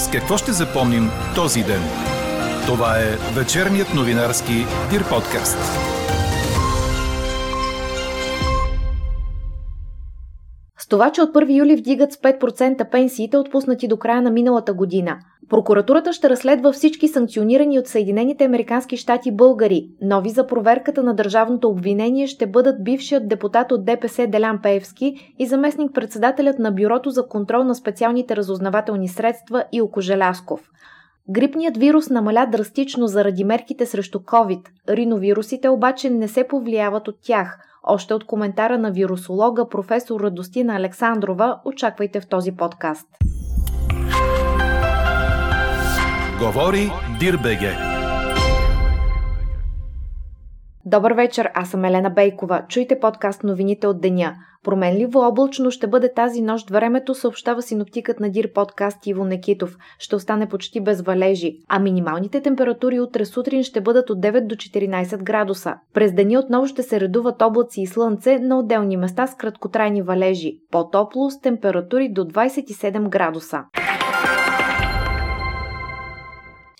С какво ще запомним този ден? Това е вечерният новинарски Дир подкаст. С това, че от 1 юли вдигат с 5% пенсиите, отпуснати до края на миналата година. Прокуратурата ще разследва всички санкционирани от Съединените Американски щати българи. Нови за проверката на държавното обвинение ще бъдат бившият депутат от ДПС Делян Пеевски и заместник-председателят на Бюрото за контрол на специалните разузнавателни средства Илко Желясков. Грипният вирус намаля драстично заради мерките срещу COVID. Риновирусите обаче не се повлияват от тях. Още от коментара на вирусолога професор Радостина Александрова очаквайте в този подкаст. Говори Дирбеге. Добър вечер, аз съм Елена Бейкова. Чуйте подкаст новините от деня. Променливо облачно ще бъде тази нощ времето, съобщава синоптикът на Дир подкаст Иво Некитов. Ще остане почти без валежи, а минималните температури утре сутрин ще бъдат от 9 до 14 градуса. През деня отново ще се редуват облаци и слънце на отделни места с краткотрайни валежи. По-топло с температури до 27 градуса.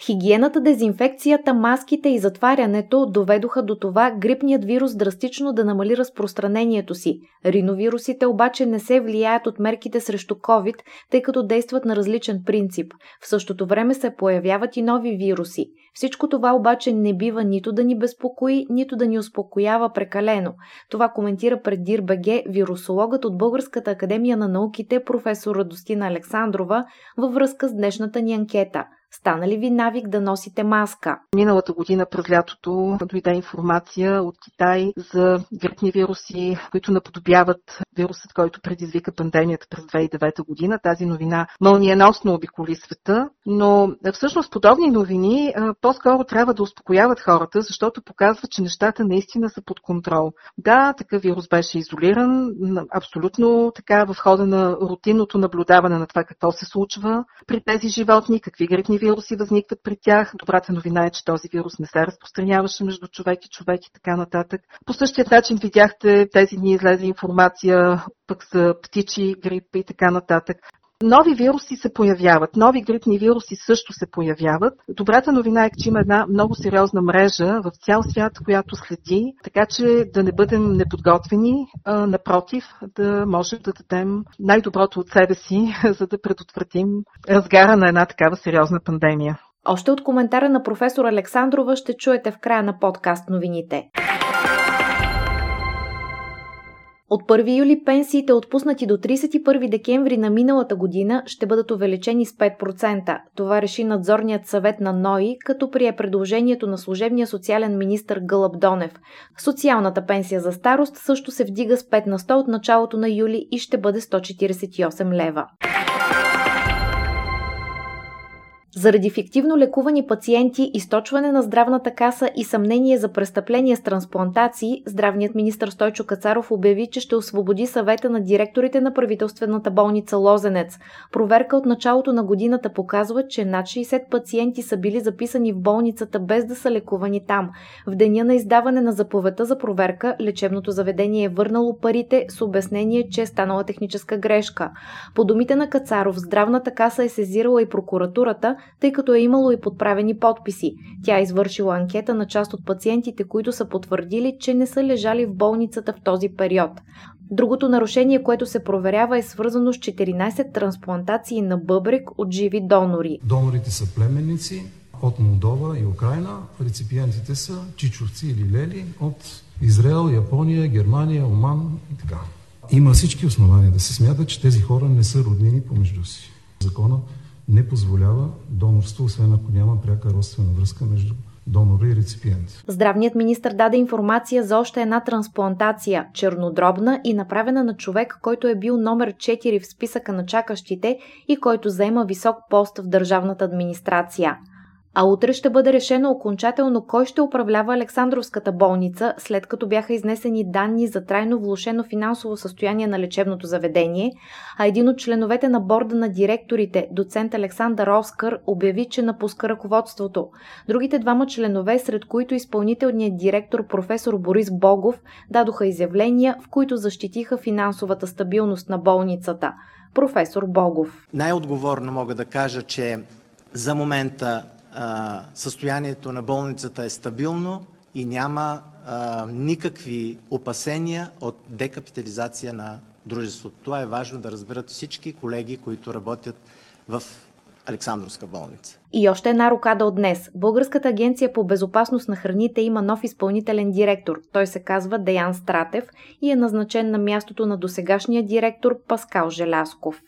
Хигиената, дезинфекцията, маските и затварянето доведоха до това грипният вирус драстично да намали разпространението си. Риновирусите обаче не се влияят от мерките срещу COVID, тъй като действат на различен принцип. В същото време се появяват и нови вируси. Всичко това обаче не бива нито да ни безпокои, нито да ни успокоява прекалено. Това коментира пред ДИРБГ вирусологът от Българската академия на науките професор Радостина Александрова във връзка с днешната ни анкета – Стана ли ви навик да носите маска? Миналата година през лятото дойде информация от Китай за грипни вируси, които наподобяват вирусът, който предизвика пандемията през 2009 година. Тази новина мълниеносно обиколи света, но всъщност подобни новини по-скоро трябва да успокояват хората, защото показват, че нещата наистина са под контрол. Да, такъв вирус беше изолиран, абсолютно така в хода на рутинното наблюдаване на това какво се случва при тези животни, какви грипни вируси възникват при тях. Добрата новина е, че този вирус не се разпространяваше между човек и човек и така нататък. По същия начин видяхте тези дни излезе информация пък за птичи грип и така нататък. Нови вируси се появяват, нови грипни вируси също се появяват. Добрата новина е, че има една много сериозна мрежа в цял свят, която следи, така че да не бъдем неподготвени, а напротив, да можем да дадем най-доброто от себе си, за да предотвратим разгара на една такава сериозна пандемия. Още от коментара на професор Александрова ще чуете в края на подкаст новините. От 1 юли пенсиите, отпуснати до 31 декември на миналата година, ще бъдат увеличени с 5%. Това реши надзорният съвет на НОИ, като прие предложението на служебния социален министр Гълъб Донев. Социалната пенсия за старост също се вдига с 5 на 100 от началото на юли и ще бъде 148 лева. Заради фиктивно лекувани пациенти, източване на здравната каса и съмнение за престъпление с трансплантации, здравният министр Стойчо Кацаров обяви, че ще освободи съвета на директорите на правителствената болница Лозенец. Проверка от началото на годината показва, че над 60 пациенти са били записани в болницата без да са лекувани там. В деня на издаване на заповедта за проверка, лечебното заведение е върнало парите с обяснение, че е станала техническа грешка. По думите на Кацаров, здравната каса е сезирала и прокуратурата, тъй като е имало и подправени подписи. Тя е извършила анкета на част от пациентите, които са потвърдили, че не са лежали в болницата в този период. Другото нарушение, което се проверява е свързано с 14 трансплантации на бъбрек от живи донори. Донорите са племенници от Молдова и Украина. Реципиентите са чичовци или лели от Израел, Япония, Германия, Оман и така. Има всички основания да се смята, че тези хора не са роднини помежду си. Закона не позволява донорство, освен ако няма пряка родствена връзка между донора и реципиент. Здравният министр даде информация за още една трансплантация, чернодробна и направена на човек, който е бил номер 4 в списъка на чакащите и който заема висок пост в държавната администрация. А утре ще бъде решено окончателно кой ще управлява Александровската болница, след като бяха изнесени данни за трайно влушено финансово състояние на лечебното заведение, а един от членовете на борда на директорите, доцент Александър Оскар, обяви, че напуска ръководството. Другите двама членове, сред които изпълнителният директор професор Борис Богов, дадоха изявления, в които защитиха финансовата стабилност на болницата – професор Богов. Най-отговорно мога да кажа, че за момента състоянието на болницата е стабилно и няма никакви опасения от декапитализация на дружеството. Това е важно да разберат всички колеги, които работят в Александровска болница. И още една рокада от днес. Българската агенция по безопасност на храните има нов изпълнителен директор. Той се казва Деян Стратев и е назначен на мястото на досегашния директор Паскал Желясков.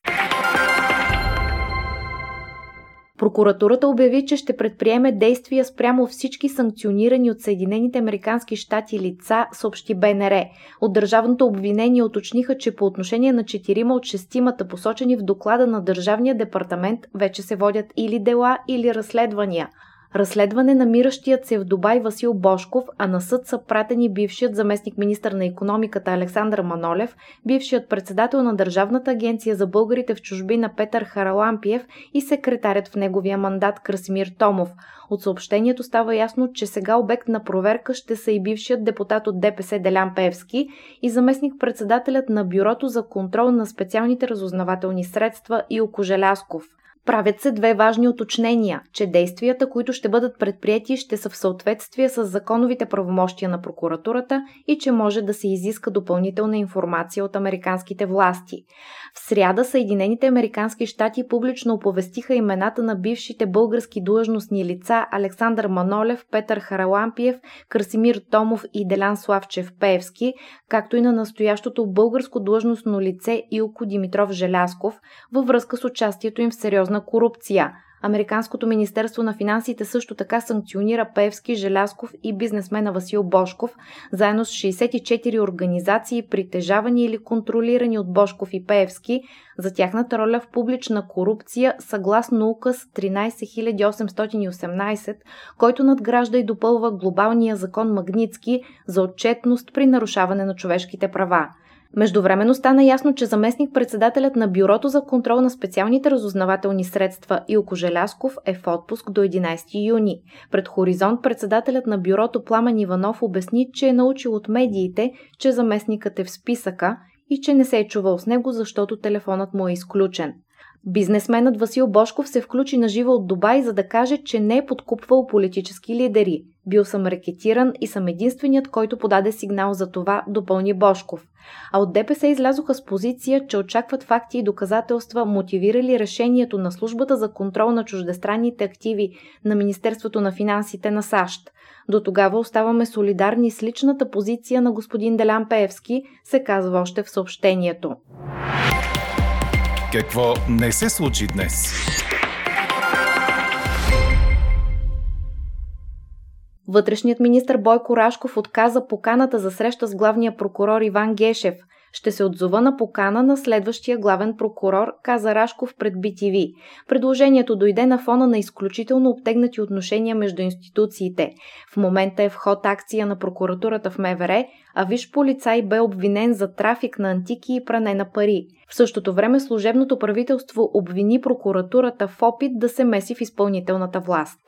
Прокуратурата обяви, че ще предприеме действия спрямо всички санкционирани от Съединените Американски щати лица, съобщи БНР. От държавното обвинение уточниха, че по отношение на четирима от шестимата посочени в доклада на Държавния департамент вече се водят или дела, или разследвания – разследване намиращият се в Дубай Васил Бошков, а на съд са пратени бившият заместник министър на економиката Александър Манолев, бившият председател на Държавната агенция за българите в чужбина Петър Харалампиев и секретарят в неговия мандат Красимир Томов. От съобщението става ясно, че сега обект на проверка ще са и бившият депутат от ДПС Делян Певски и заместник председателят на Бюрото за контрол на специалните разузнавателни средства Илко Желясков – Правят се две важни уточнения, че действията, които ще бъдат предприяти, ще са в съответствие с законовите правомощия на прокуратурата и че може да се изиска допълнителна информация от американските власти. В сряда Съединените американски щати публично оповестиха имената на бившите български длъжностни лица Александър Манолев, Петър Харалампиев, Красимир Томов и Делян Славчев Пеевски, както и на настоящото българско длъжностно лице Илко Димитров Желясков във връзка с участието им в сериозна сериозна корупция. Американското министерство на финансите също така санкционира Певски, Желясков и бизнесмена Васил Бошков, заедно с 64 организации, притежавани или контролирани от Бошков и Певски, за тяхната роля в публична корупция, съгласно указ 13818, който надгражда и допълва глобалния закон Магницки за отчетност при нарушаване на човешките права. Междувременно стана ясно, че заместник-председателят на Бюрото за контрол на специалните разузнавателни средства Илко Желясков е в отпуск до 11 юни. Пред Хоризонт председателят на Бюрото Пламен Иванов обясни, че е научил от медиите, че заместникът е в списъка и че не се е чувал с него, защото телефонът му е изключен. Бизнесменът Васил Бошков се включи на живо от Дубай, за да каже, че не е подкупвал политически лидери. Бил съм рекетиран и съм единственият, който подаде сигнал за това, допълни Бошков. А от ДПС излязоха с позиция, че очакват факти и доказателства, мотивирали решението на службата за контрол на чуждестранните активи на Министерството на финансите на САЩ. До тогава оставаме солидарни с личната позиция на господин Делян Пеевски, се казва още в съобщението. Какво не се случи днес? Вътрешният министр Бойко Рашков отказа поканата за среща с главния прокурор Иван Гешев – ще се отзова на покана на следващия главен прокурор, каза Рашков пред BTV. Предложението дойде на фона на изключително обтегнати отношения между институциите. В момента е в ход акция на прокуратурата в МВР, а виж полицай бе обвинен за трафик на антики и пране на пари. В същото време служебното правителство обвини прокуратурата в опит да се меси в изпълнителната власт.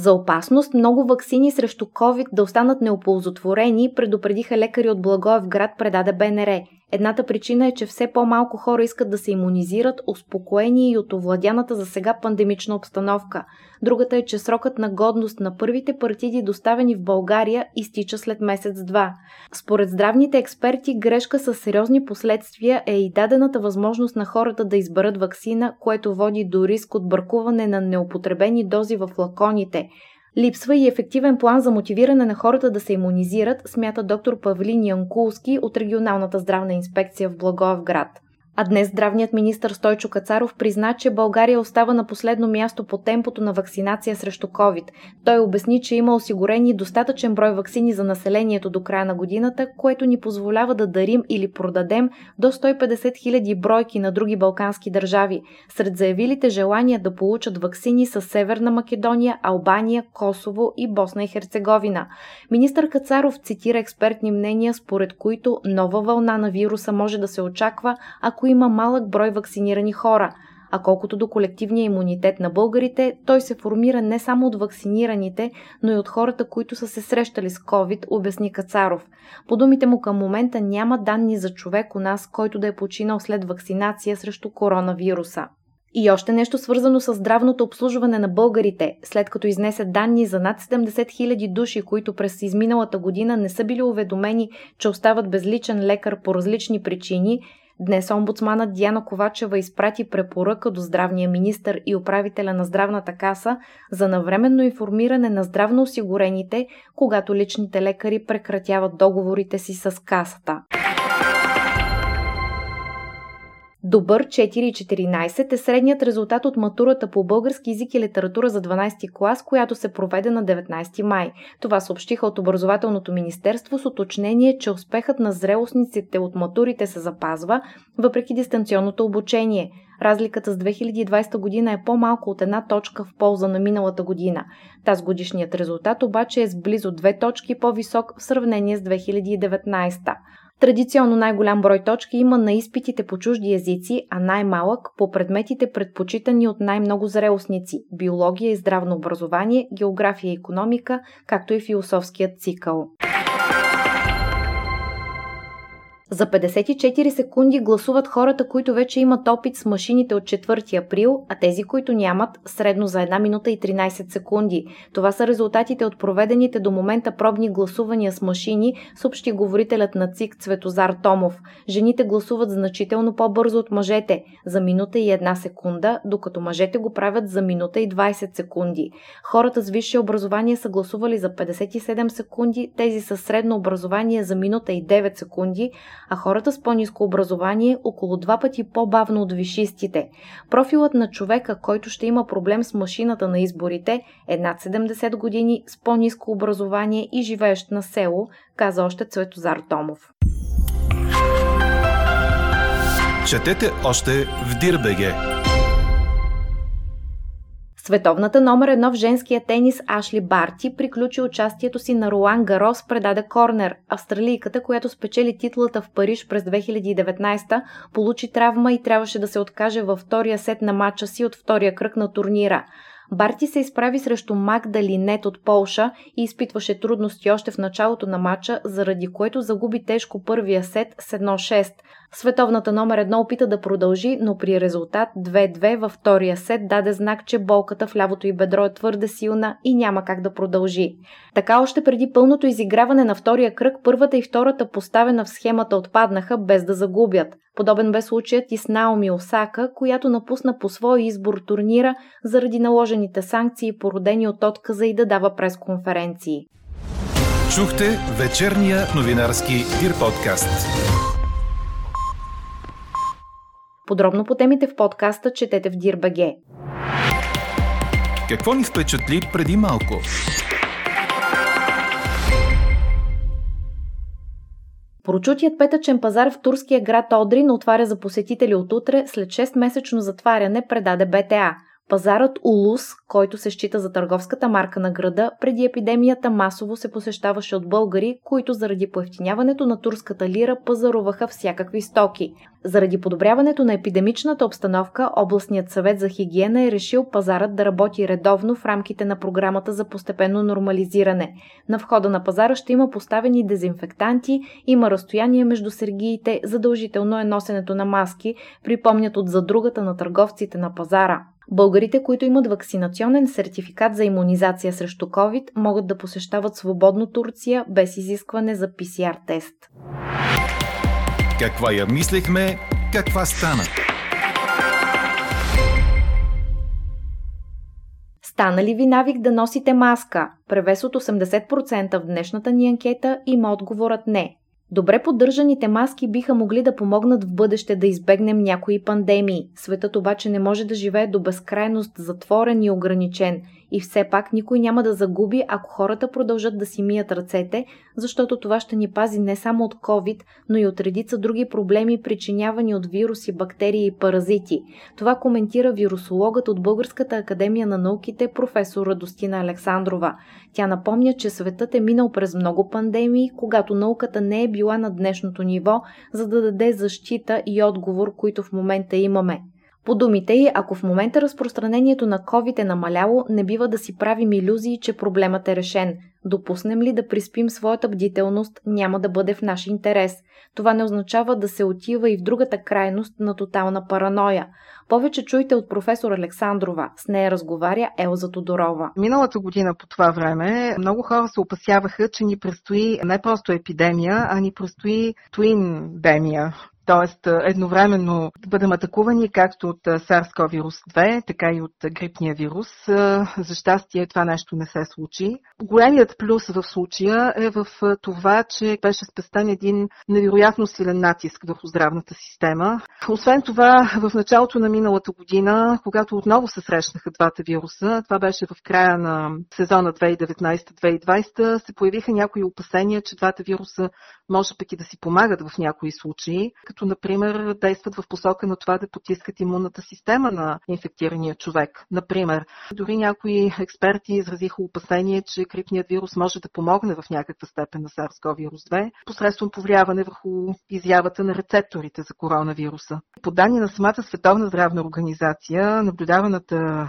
За опасност много вакцини срещу COVID да останат неоползотворени, предупредиха лекари от Благоевград, предаде БНР. Едната причина е, че все по-малко хора искат да се иммунизират, успокоени и от овладяната за сега пандемична обстановка. Другата е, че срокът на годност на първите партиди, доставени в България, изтича след месец-два. Според здравните експерти, грешка с сериозни последствия е и дадената възможност на хората да изберат вакцина, което води до риск от бъркуване на неупотребени дози в лаконите – Липсва и ефективен план за мотивиране на хората да се иммунизират, смята доктор Павлин Янкулски от регионалната здравна инспекция в Благоевград. А днес здравният министр Стойчо Кацаров призна, че България остава на последно място по темпото на вакцинация срещу COVID. Той обясни, че има осигурени достатъчен брой вакцини за населението до края на годината, което ни позволява да дарим или продадем до 150 000 бройки на други балкански държави. Сред заявилите желания да получат вакцини са Северна Македония, Албания, Косово и Босна и Херцеговина. Министър Кацаров цитира експертни мнения, според които нова вълна на вируса може да се очаква, ако има малък брой вакцинирани хора. А колкото до колективния имунитет на българите, той се формира не само от вакцинираните, но и от хората, които са се срещали с COVID, обясни Кацаров. По думите му към момента няма данни за човек у нас, който да е починал след вакцинация срещу коронавируса. И още нещо свързано с здравното обслужване на българите, след като изнесе данни за над 70 000 души, които през изминалата година не са били уведомени, че остават безличен лекар по различни причини, Днес омбудсманът Диана Ковачева изпрати препоръка до здравния министр и управителя на здравната каса за навременно информиране на здравноосигурените, когато личните лекари прекратяват договорите си с касата. Добър 4,14 е средният резултат от матурата по български язик и литература за 12 клас, която се проведе на 19 май. Това съобщиха от Образователното министерство с уточнение, че успехът на зрелостниците от матурите се запазва, въпреки дистанционното обучение. Разликата с 2020 година е по-малко от една точка в полза на миналата година. Таз годишният резултат обаче е с близо две точки по-висок в сравнение с 2019. Традиционно най-голям брой точки има на изпитите по чужди езици, а най-малък по предметите предпочитани от най-много зрелостници – биология и здравно образование, география и економика, както и философският цикъл. За 54 секунди гласуват хората, които вече имат опит с машините от 4 април, а тези, които нямат, средно за 1 минута и 13 секунди. Това са резултатите от проведените до момента пробни гласувания с машини, съобщи говорителят на ЦИК Цветозар Томов. Жените гласуват значително по-бързо от мъжете, за минута и една секунда, докато мъжете го правят за минута и 20 секунди. Хората с висше образование са гласували за 57 секунди, тези с средно образование за минута и 9 секунди, а хората с по-низко образование около два пъти по-бавно от вишистите. Профилът на човека, който ще има проблем с машината на изборите, е над 70 години с по-низко образование и живеещ на село, каза още Цветозар Томов. Четете още в Дирбеге! Световната номер едно в женския тенис Ашли Барти приключи участието си на Руан Гарос предаде Корнер. Австралийката, която спечели титлата в Париж през 2019, получи травма и трябваше да се откаже във втория сет на матча си от втория кръг на турнира. Барти се изправи срещу Магда Линет от Полша и изпитваше трудности още в началото на матча, заради което загуби тежко първия сет с 1-6. Световната номер едно опита да продължи, но при резултат 2-2 във втория сет даде знак, че болката в лявото й бедро е твърде силна и няма как да продължи. Така още преди пълното изиграване на втория кръг, първата и втората поставена в схемата отпаднаха без да загубят. Подобен бе случаят и с Наоми Осака, която напусна по свой избор турнира заради наложените санкции, породени от отказа и да дава пресконференции. Чухте вечерния новинарски Дир подкаст. Подробно по темите в подкаста четете в Дирбаге. Какво ни впечатли преди малко? Прочутият петъчен пазар в турския град Одрин отваря за посетители от утре след 6-месечно затваряне, предаде БТА – Пазарът Улус, който се счита за търговската марка на града, преди епидемията масово се посещаваше от българи, които заради поевтиняването на турската лира пазаруваха всякакви стоки. Заради подобряването на епидемичната обстановка, областният съвет за хигиена е решил пазарът да работи редовно в рамките на програмата за постепенно нормализиране. На входа на пазара ще има поставени дезинфектанти, има разстояние между сергиите, задължително е носенето на маски, припомнят от задругата на търговците на пазара. Българите, които имат вакцинационен сертификат за иммунизация срещу COVID, могат да посещават свободно Турция без изискване за PCR тест. Каква я мислехме, каква стана? Стана ли ви навик да носите маска? Превес от 80% в днешната ни анкета има отговорът не. Добре поддържаните маски биха могли да помогнат в бъдеще да избегнем някои пандемии. Светът обаче не може да живее до безкрайност затворен и ограничен – и все пак никой няма да загуби, ако хората продължат да си мият ръцете, защото това ще ни пази не само от COVID, но и от редица други проблеми, причинявани от вируси, бактерии и паразити. Това коментира вирусологът от Българската академия на науките професор Радостина Александрова. Тя напомня, че светът е минал през много пандемии, когато науката не е била на днешното ниво, за да даде защита и отговор, които в момента имаме. По думите й, ако в момента разпространението на COVID е намаляло, не бива да си правим иллюзии, че проблемът е решен. Допуснем ли да приспим своята бдителност, няма да бъде в наш интерес. Това не означава да се отива и в другата крайност на тотална параноя. Повече чуйте от професор Александрова. С нея разговаря Елза Тодорова. Миналата година по това време много хора се опасяваха, че ни предстои не просто епидемия, а ни предстои твиндемия т.е. едновременно да бъдем атакувани както от SARS-CoV-2, така и от грипния вирус. За щастие това нещо не се случи. Големият плюс в случая е в това, че беше спестен един невероятно силен натиск върху здравната система. Освен това, в началото на миналата година, когато отново се срещнаха двата вируса, това беше в края на сезона 2019-2020, се появиха някои опасения, че двата вируса може пък и да си помагат в някои случаи, като например действат в посока на това да потискат имунната система на инфектирания човек. Например, дори някои експерти изразиха опасение, че грипният вирус може да помогне в някаква степен на SARS-CoV-2 посредством повлияване върху изявата на рецепторите за коронавируса. По данни на самата Световна здравна организация, наблюдаваната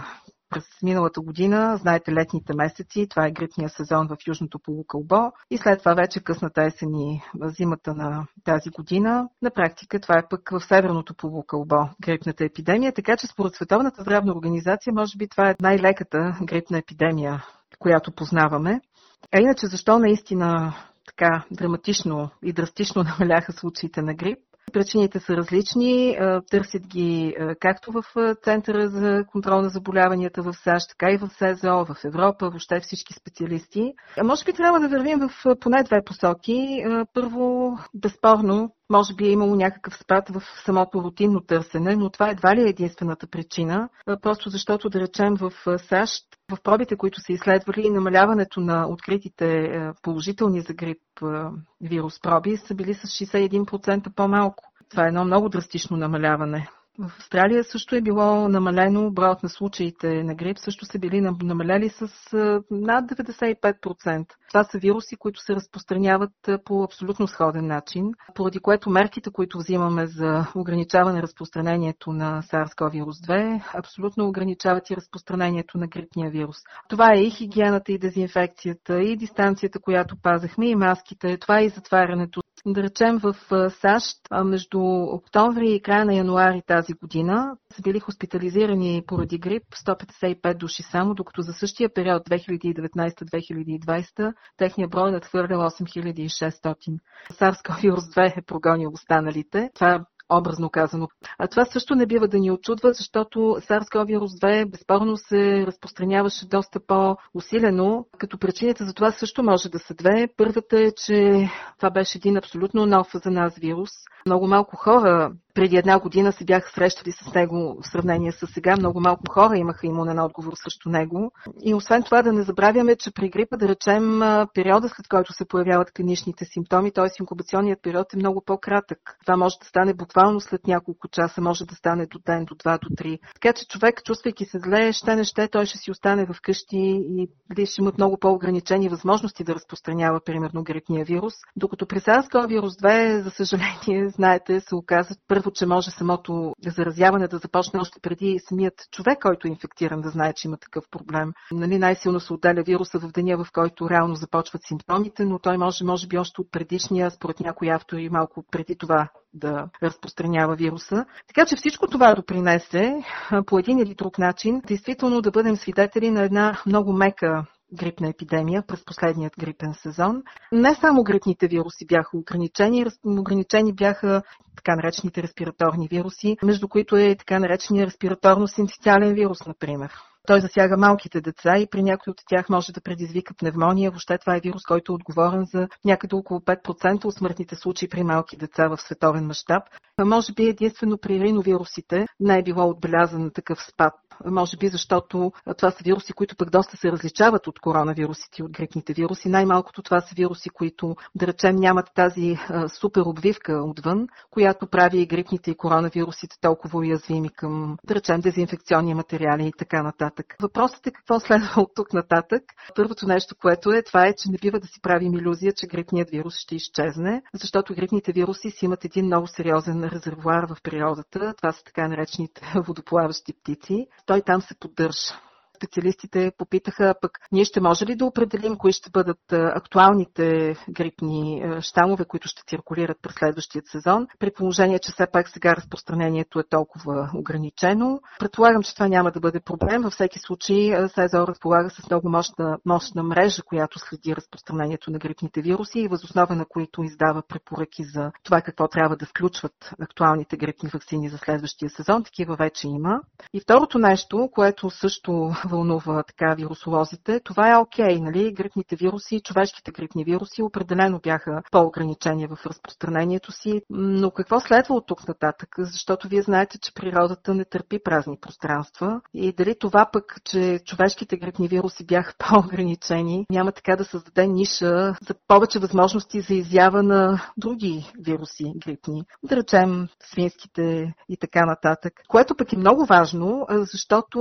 през миналата година, знаете, летните месеци, това е грипния сезон в Южното полукълбо и след това вече късната есен и зимата на тази година. На практика това е пък в Северното полукълбо грипната епидемия, така че според Световната здравна организация, може би това е най-леката грипна епидемия, която познаваме. А иначе защо наистина така драматично и драстично намаляха случаите на грип? Причините са различни. Търсят ги както в Центъра за контрол на заболяванията в САЩ, така и в СЗО, в Европа, въобще всички специалисти. Може би трябва да вървим в поне две посоки. Първо, безспорно, може би е имало някакъв спад в самото рутинно търсене, но това едва ли е единствената причина. Просто защото, да речем, в САЩ, в пробите, които са изследвали, намаляването на откритите положителни за грип вирус проби са били с 61% по-малко. Това е едно много драстично намаляване. В Австралия също е било намалено, броят на случаите на грип също са били намаляли с над 95%. Това са вируси, които се разпространяват по абсолютно сходен начин, поради което мерките, които взимаме за ограничаване разпространението на SARS-CoV-2, абсолютно ограничават и разпространението на грипния вирус. Това е и хигиената, и дезинфекцията, и дистанцията, която пазахме, и маските, това е и затварянето да речем в САЩ между октомври и края на януари тази година са били хоспитализирани поради грип 155 души само, докато за същия период 2019-2020 техния брой надхвърля 8600. SARS-CoV-2 е прогонил останалите. Това образно казано. А това също не бива да ни очудва, защото SARS-CoV-2 безспорно се разпространяваше доста по-усилено, като причините за това също може да са две. Първата е, че това беше един абсолютно нов за нас вирус. Много малко хора преди една година се бяха срещали с него в сравнение с сега. Много малко хора имаха имунен отговор срещу него. И освен това да не забравяме, че при грипа, да речем, периода след който се появяват клиничните симптоми, т.е. инкубационният период е много по-кратък. Това може да стане буквално след няколко часа, може да стане до ден, до два, до три. Така че човек, чувствайки се зле, ще не ще, той ще си остане в къщи и дали ще имат много по-ограничени възможности да разпространява, примерно, грипния вирус. Докато при SARS-CoV-2, за съжаление, знаете, се оказа първо, че може самото заразяване да започне още преди самият човек, който е инфектиран, да знае, че има такъв проблем. Нали, най-силно се отделя вируса в деня, в който реално започват симптомите, но той може, може би, още от предишния, според някои автори, малко преди това да разпространява вируса. Така че всичко това допринесе по един или друг начин, действително да бъдем свидетели на една много мека грипна епидемия през последният грипен сезон. Не само грипните вируси бяха ограничени, ограничени бяха така наречените респираторни вируси, между които е така наречения респираторно-синцитиален вирус, например. Той засяга малките деца и при някои от тях може да предизвика пневмония. Въобще това е вирус, който е отговорен за някъде около 5% от смъртните случаи при малки деца в световен мащаб. Може би единствено при риновирусите не е било отбелязан такъв спад. Може би защото това са вируси, които пък доста се различават от коронавирусите и от грипните вируси. Най-малкото това са вируси, които, да речем, нямат тази супер обвивка отвън, която прави и грипните и коронавирусите толкова уязвими към, да речем, дезинфекционни материали и така нататък. Въпросът е какво следва от тук нататък. Първото нещо, което е, това е, че не бива да си правим иллюзия, че грипният вирус ще изчезне, защото грипните вируси си имат един много сериозен резервуар в природата. Това са така наречените водоплаващи птици. Той там се поддържа специалистите попитаха пък ние ще може ли да определим кои ще бъдат актуалните грипни щамове, които ще циркулират през следващия сезон, при положение, че все пак сега разпространението е толкова ограничено. Предполагам, че това няма да бъде проблем. Във всеки случай СЕЗО разполага с много мощна, мощна мрежа, която следи разпространението на грипните вируси и възоснова на които издава препоръки за това какво трябва да включват актуалните грипни вакцини за следващия сезон. Такива вече има. И второто нещо, което също вълнува така вирусолозите, това е окей, okay, нали? Грипните вируси, човешките грипни вируси определено бяха по-ограничени в разпространението си, но какво следва от тук нататък? Защото вие знаете, че природата не търпи празни пространства и дали това пък, че човешките грипни вируси бяха по-ограничени, няма така да създаде ниша за повече възможности за изява на други вируси грипни, да речем свинските и така нататък. Което пък е много важно, защото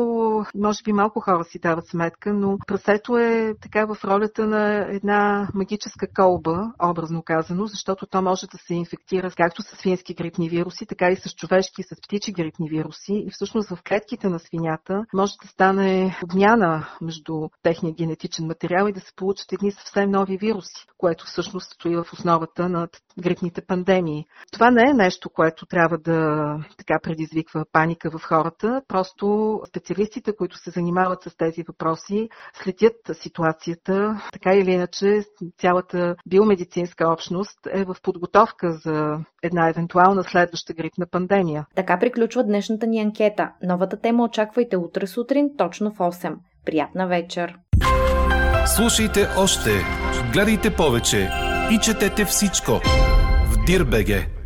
може би малко хора си дават сметка, но прасето е така в ролята на една магическа колба, образно казано, защото то може да се инфектира както с свински грипни вируси, така и с човешки, с птичи грипни вируси. И всъщност в клетките на свинята може да стане обмяна между техния генетичен материал и да се получат едни съвсем нови вируси, което всъщност стои в основата на грипните пандемии. Това не е нещо, което трябва да така предизвиква паника в хората. Просто специалистите, които се занимават с тези въпроси, следят ситуацията. Така или иначе, цялата биомедицинска общност е в подготовка за една евентуална следваща грипна пандемия. Така приключва днешната ни анкета. Новата тема очаквайте утре сутрин, точно в 8. Приятна вечер! Слушайте още, гледайте повече и четете всичко в Дирбеге.